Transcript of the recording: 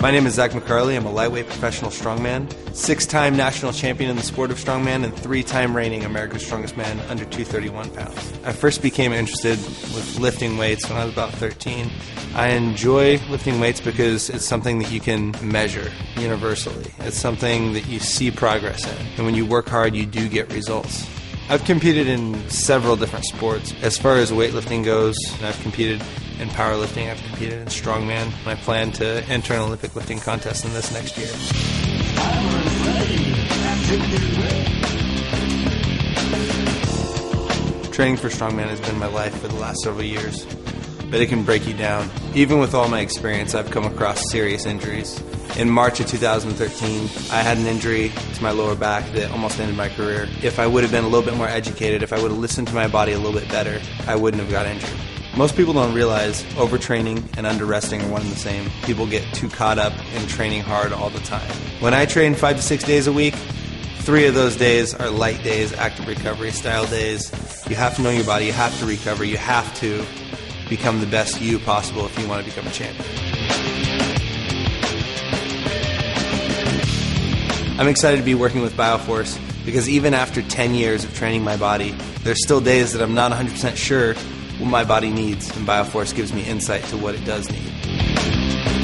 My name is Zack McCarley. I'm a lightweight professional strongman, six time national champion in the sport of strongman, and three time reigning America's Strongest Man under 231 pounds. I first became interested with lifting weights when I was about 13. I enjoy lifting weights because it's something that you can measure universally. It's something that you see progress in. And when you work hard, you do get results. I've competed in several different sports. As far as weightlifting goes, I've competed in powerlifting, I've competed in strongman, and I plan to enter an Olympic lifting contest in this next year. Training for strongman has been my life for the last several years, but it can break you down. Even with all my experience, I've come across serious injuries. In March of 2013, I had an injury to my lower back that almost ended my career. If I would have been a little bit more educated, if I would have listened to my body a little bit better, I wouldn't have got injured. Most people don't realize overtraining and underresting are one and the same. People get too caught up in training hard all the time. When I train five to six days a week, three of those days are light days, active recovery style days. You have to know your body, you have to recover, you have to become the best you possible if you want to become a champion. I'm excited to be working with Bioforce because even after 10 years of training my body, there's still days that I'm not 100% sure what my body needs, and Bioforce gives me insight to what it does need.